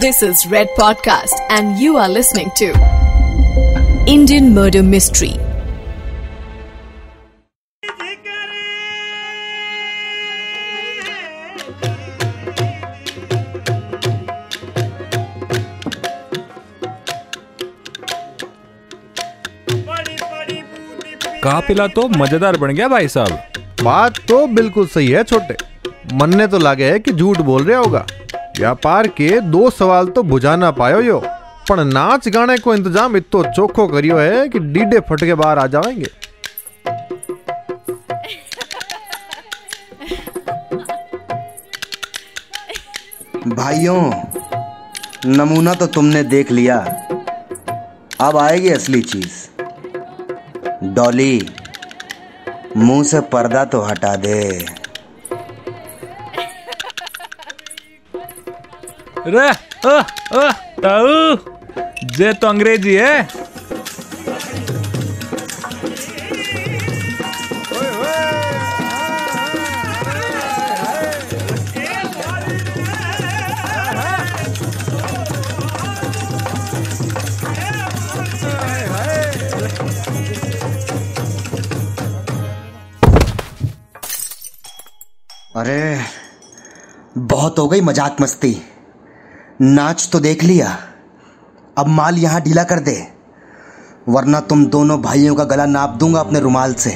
This is Red Podcast, and you are listening to Indian Murder Mystery. काफिला तो मज़ेदार बन गया भाई साहब बात तो बिल्कुल सही है छोटे मनने तो लागे है कि झूठ बोल रहा होगा व्यापार के दो सवाल तो बुझा ना पायो यो। पर नाच गाने को इंतज़ाम इतो चोखो करियो है कि डीडे फट के बाहर आ जाएँगे भाइयों, नमूना तो तुमने देख लिया। अब आएगी असली चीज़। डॉली, मुँह से पर्दा तो हटा दे। रे अ, अ, ताऊ जे तो अंग्रेज़ी है। अरे बहुत हो गई मज़ाक मस्ती। नाच तो देख लिया। अब माल यहाँ ढीला कर दे, वरना तुम दोनों भाइयों का गला नाप दूँगा अपने रुमाल से।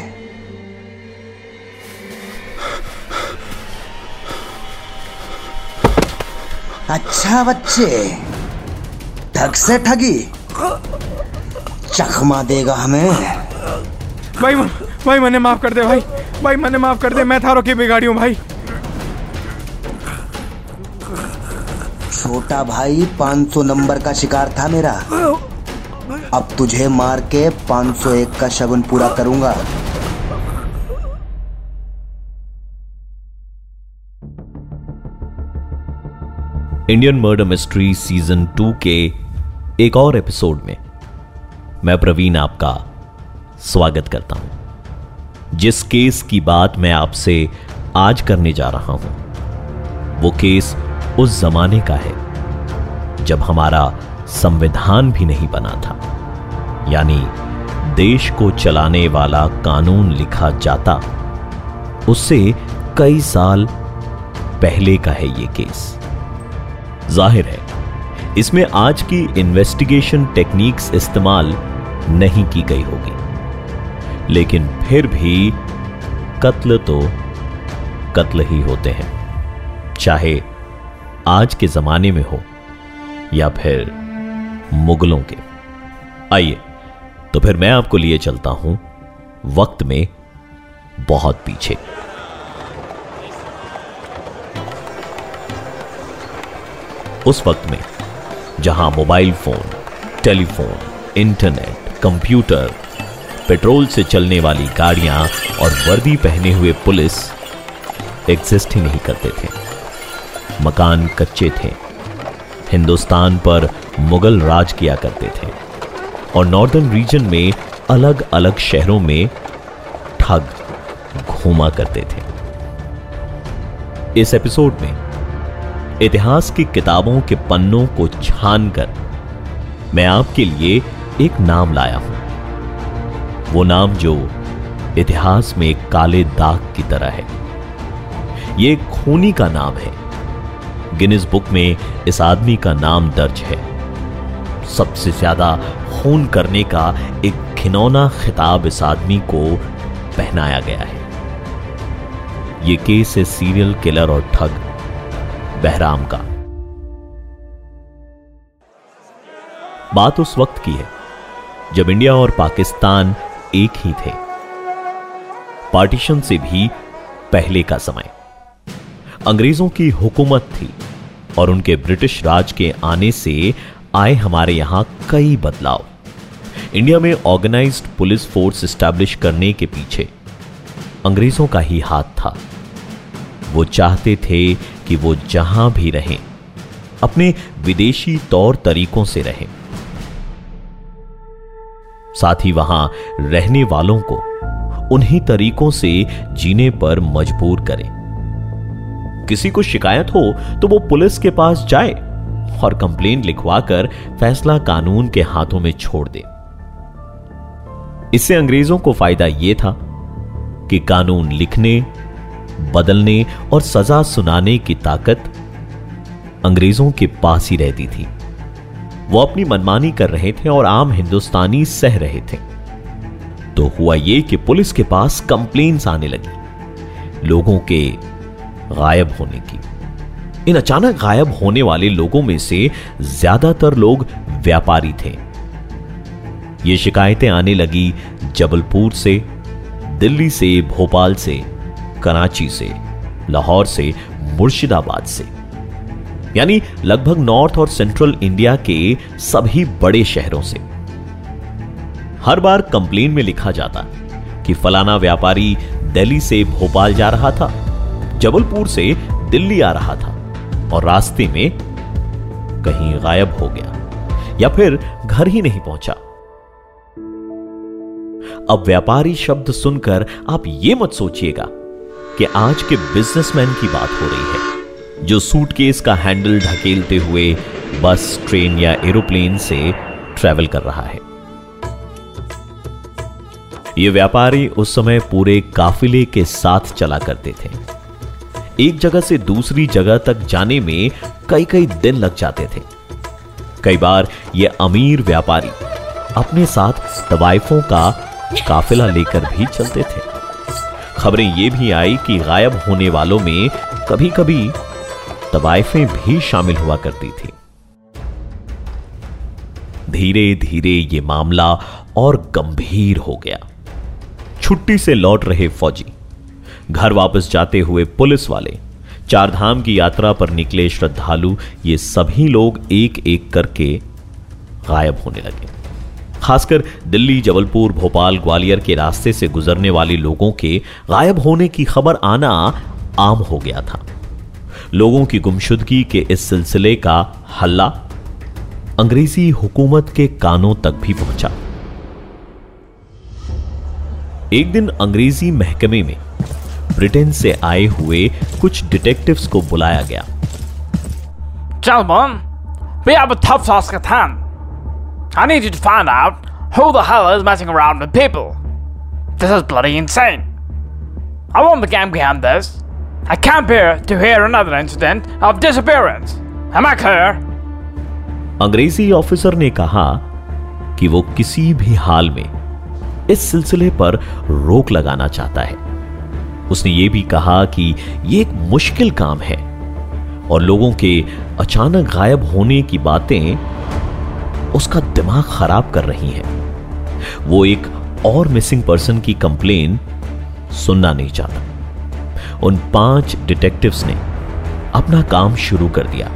अच्छा बच्चे, ठग से ठगी, चखमा देगा हमें। भाई भाई मने माफ़ कर दे भाई भाई, मने माफ़ कर दे, मैं थारो की बिगाड़ी हूँ भाई। छोटा भाई 500 नंबर का शिकार था मेरा। अब तुझे मार के 501 का शगुन पूरा करूँगा। Indian murder mystery season two के एक और एपिसोड में मैं प्रवीण आपका स्वागत करता हूँ। जिस केस की बात मैं आपसे आज करने जा रहा हूँ, वो केस उस जमाने का है। जब हमारा संविधान भी नहीं बना था। यानी देश को चलाने वाला कानून लिखा जाता, उससे कई साल पहले का है ये केस। ज़ाहिर है, इसमें आज की इन्वेस्टिगेशन टेक्निक्स इस्तेमाल नहीं की गई होगी। लेकिन फिर भी कत्ल तो कत्ल ही होते हैं, चाहे आज के जमाने में हो। या फिर मुगलों के। आइए तो फिर मैं आपको लिए चलता हूँ वक्त में बहुत पीछे। उस वक्त में, जहाँ mobile phone, telephone, internet, computer, petrol से चलने वाली गाड़ियाँ और वर्दी पहने हुए पुलिस एग्जिस्ट ही नहीं करते थे। मकान कच्चे थे। हिंदुस्तान पर मुगल राज किया करते थे। और नॉर्दर्न रीजन में अलग अलग शहरों में ठग घूमा करते थे। इस एपिसोड में इतिहास की किताबों के पन्नों को छानकर मैं आपके लिए एक नाम लाया हूँ। वो नाम जो इतिहास में काले दाग की तरह है। ये खूनी का नाम है। गिनीज बुक में इस आदमी का नाम दर्ज है। सबसे ज़्यादा खून करने का एक खिनौना खिताब इस आदमी को पहनाया गया है। ये केस है सीरियल किलर और ठग, बहराम का। बात उस वक्त की है, जब इंडिया और पाकिस्तान एक ही थे। पार्टीशन से भी पहले का समय। अंग्रेज़ों की हुकूमत थी। और उनके ब्रिटिश राज के आने से आए हमारे यहाँ कई बदलाव। इंडिया में ऑर्गेनाइज्ड पुलिस फोर्स स्टैब्लिश करने के पीछे अंग्रेज़ों का ही हाथ था। वो चाहते थे कि वो जहाँ भी रहें, अपने विदेशी तौर तरीकों से रहें। साथ ही वहाँ रहने वालों को उन्हीं तरीकों से जीने पर मजबूर करें। किसी को शिकायत हो तो वो पुलिस के पास जाए और कंप्लेन लिखवाकर फैसला कानून के हाथों में छोड़ दे। इससे अंग्रेज़ों को फ़ायदा यह था कि कानून लिखने, बदलने और सजा सुनाने की ताकत अंग्रेज़ों के पास ही रहती थी। वो अपनी मनमानी कर रहे थे और आम हिंदुस्तानी सह रहे थे। तो हुआ यह कि पुलिस के पास कंप्लेन्स आने लगी। लोगों के गायब होने की इन अचानक गायब होने वाले लोगों में से ज़्यादातर लोग व्यापारी थे। ये शिकायतें आने लगी जबलपुर से, दिल्ली से, भोपाल से, कराची से, लाहौर से, मुर्शिदाबाद से। यानी लगभग नॉर्थ और सेंट्रल इंडिया के सभी बड़े शहरों से। हर बार कंप्लेन में लिखा जाता कि फलाना व्यापारी दिल्ली से भोपाल जा रहा था। जबलपुर से दिल्ली आ रहा था और रास्ते में कहीं गायब हो गया या फिर घर ही नहीं पहुँचा। अब व्यापारी शब्द सुनकर आप यह मत सोचिएगा कि आज के बिजनेसमैन की बात हो रही है, जो सूटकेस का हैंडल ढकेलते हुए बस ट्रेन या एरोप्लेन से ट्रेवल कर रहा है। ये व्यापारी उस समय पूरे काफिले के साथ चला करते थे। एक जगह से दूसरी जगह तक जाने में कई कई दिन लग जाते थे। कई बार ये अमीर व्यापारी अपने साथ तवाइफों का काफिला लेकर भी चलते थे। खबरें ये भी आई कि गायब होने वालों में कभी कभी तवाइफें भी शामिल हुआ करती थी। धीरे धीरे ये मामला और गंभीर हो गया। छुट्टी से लौट रहे फौजी घर वापस जाते हुए पुलिस वाले चारधाम की यात्रा पर निकले श्रद्धालु, ये सभी लोग एक एक करके गायब होने लगे। खासकर दिल्ली, जबलपुर, भोपाल, ग्वालियर के रास्ते से गुजरने वाले लोगों के गायब होने की खबर आना आम हो गया था। लोगों की गुमशुदगी के इस सिलसिले का हल्ला अंग्रेज़ी हुकूमत के कानों तक भी पहुँचा। एक दिन अंग्रेज़ी महकमे में ब्रिटेन से आए हुए कुछ डिटेक्टिव्स को बुलाया गया। चल बम वे अब थप सॉस का थान। I need you to find out who the hell is messing around with people this is bloody insane I want the game behind this I can bear to hear another incident of disappearance am I clear Angrezi officer ने कहा कि वो किसी भी हाल में इस सिलसिले पर रोक लगाना चाहता है। उसने ये भी कहा कि ये एक मुश्किल काम है और लोगों के अचानक गायब होने की बातें उसका दिमाग खराब कर रही हैं। वो एक और मिसिंग पर्सन की कंप्लेन सुनना नहीं चाहता। उन पाँच डिटेक्टिव्स ने अपना काम शुरू कर दिया।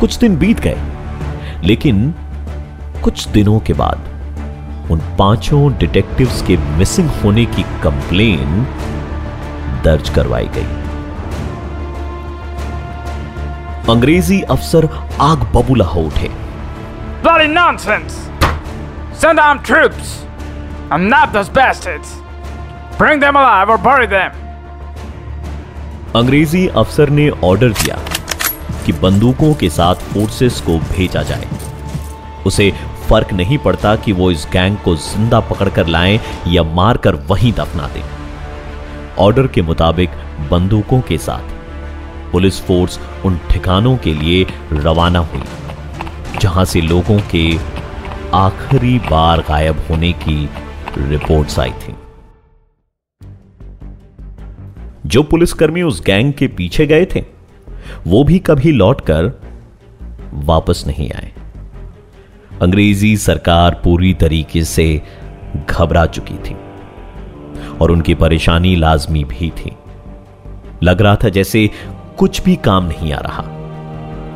कुछ दिन बीत गए, लेकिन कुछ दिनों के बाद उन पाँचों डिटेक्टिव्स के मिसिंग होने की कंप्लेन दर्ज करवाई गई अंग्रेज़ी अफसर आग बबूला हो उठे Bloody nonsense! Send armed troops and nab those bastards. Bring them alive or bury them. अंग्रेज़ी अफसर ने ऑर्डर दिया कि बंदूकों के साथ फोर्सेस को भेजा जाए उसे फ़र्क नहीं पड़ता कि वो इस गैंग को ज़िंदा पकड़कर लाएँ या मारकर वहीं दफना दें। ऑर्डर के मुताबिक, बंदूकों के साथ। पुलिस फोर्स उन ठिकानों के लिए रवाना हुई, जहाँ से लोगों के आखिरी बार गायब होने की रिपोर्ट्स आई थी। जो पुलिसकर्मी उस गैंग के पीछे गए थे, वो भी कभी लौटकर वापस नहीं आए। अंग्रेज़ी सरकार पूरी तरीके से घबरा चुकी थी और उनकी परेशानी लाजमी भी थी। लग रहा था जैसे कुछ भी काम नहीं आ रहा।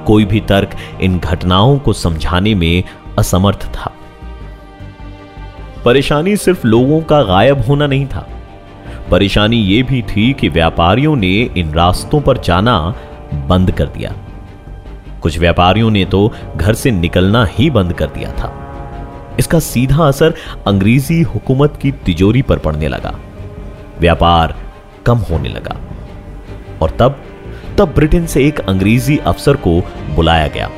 कोई भी तर्क इन घटनाओं को समझाने में असमर्थ था। परेशानी सिर्फ़ लोगों का गायब होना नहीं था। परेशानी यह भी थी कि व्यापारियों ने इन रास्तों पर जाना बंद कर दिया। कुछ व्यापारियों ने तो घर से निकलना ही बंद कर दिया था। इसका सीधा असर अंग्रेज़ी हुकूमत की तिजोरी पर पड़ने लगा। व्यापार कम होने लगा। और तब तब ब्रिटेन से एक अंग्रेज़ी अफसर को बुलाया गया।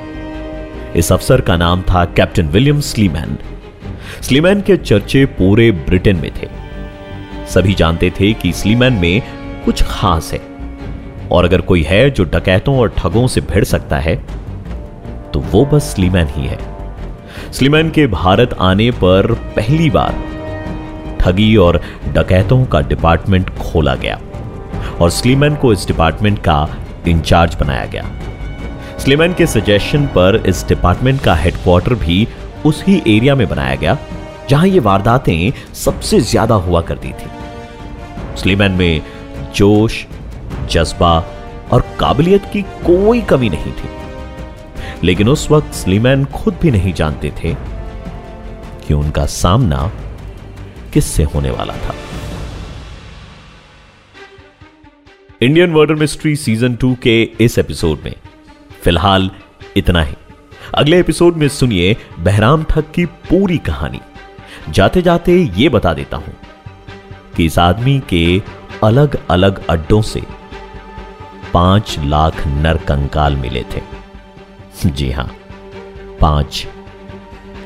इस अफसर का नाम था कैप्टन विलियम स्लीमैन। स्लीमैन के चर्चे पूरे ब्रिटेन में थे। सभी जानते थे कि स्लीमैन में कुछ खास है। और अगर कोई है जो डकैतों और ठगों से भिड़ सकता है तो वो बस स्लीमैन ही है। स्लीमैन के भारत आने पर पहली बार ठगी और डकैतों का डिपार्टमेंट खोला गया और स्लीमैन को इस डिपार्टमेंट का इंचार्ज बनाया गया। स्लीमैन के सजेशन पर इस डिपार्टमेंट का हेडक्वार्टर भी उसी एरिया में बनाया गया, जहाँ ये वारदातें सबसे ज़्यादा हुआ करती थी। स्लीमैन में जोश जज्बा और काबिलियत की कोई कमी नहीं थी। लेकिन उस वक्त स्लीमैन खुद भी नहीं जानते थे कि उनका सामना किससे होने वाला था। Indian murder mystery season two के इस एपिसोड में फ़िलहाल इतना ही। अगले एपिसोड में सुनिए बहराम ठग की पूरी कहानी। जाते जाते ये बता देता हूँ कि इस आदमी के अलग अलग अड्डों से पाँच लाख नर कंकाल मिले थे। जी हाँ, पाँच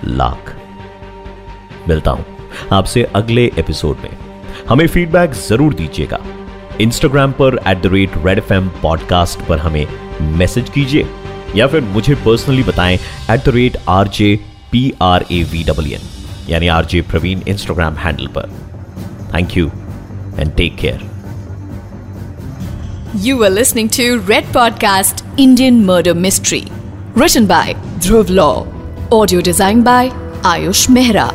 लाख। मिलता हूँ आपसे अगले एपिसोड में। हमें फीडबैक ज़रूर दीजिएगा। इंस्टाग्राम पर at the rate Red F M podcast पर हमें मैसेज कीजिए, या फिर मुझे पर्सनली बताएँ at the rate R J P R A V W N यानी R J Praveen Instagram handle पर। Thank you and take care You are listening to Red Podcast Indian Murder Mystery. Written by Dhruv Law. Audio designed by Ayush Mehra.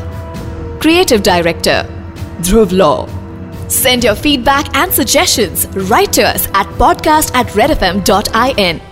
Creative Director Dhruv Law. Send your feedback and suggestions right to us at podcast at redfm.in.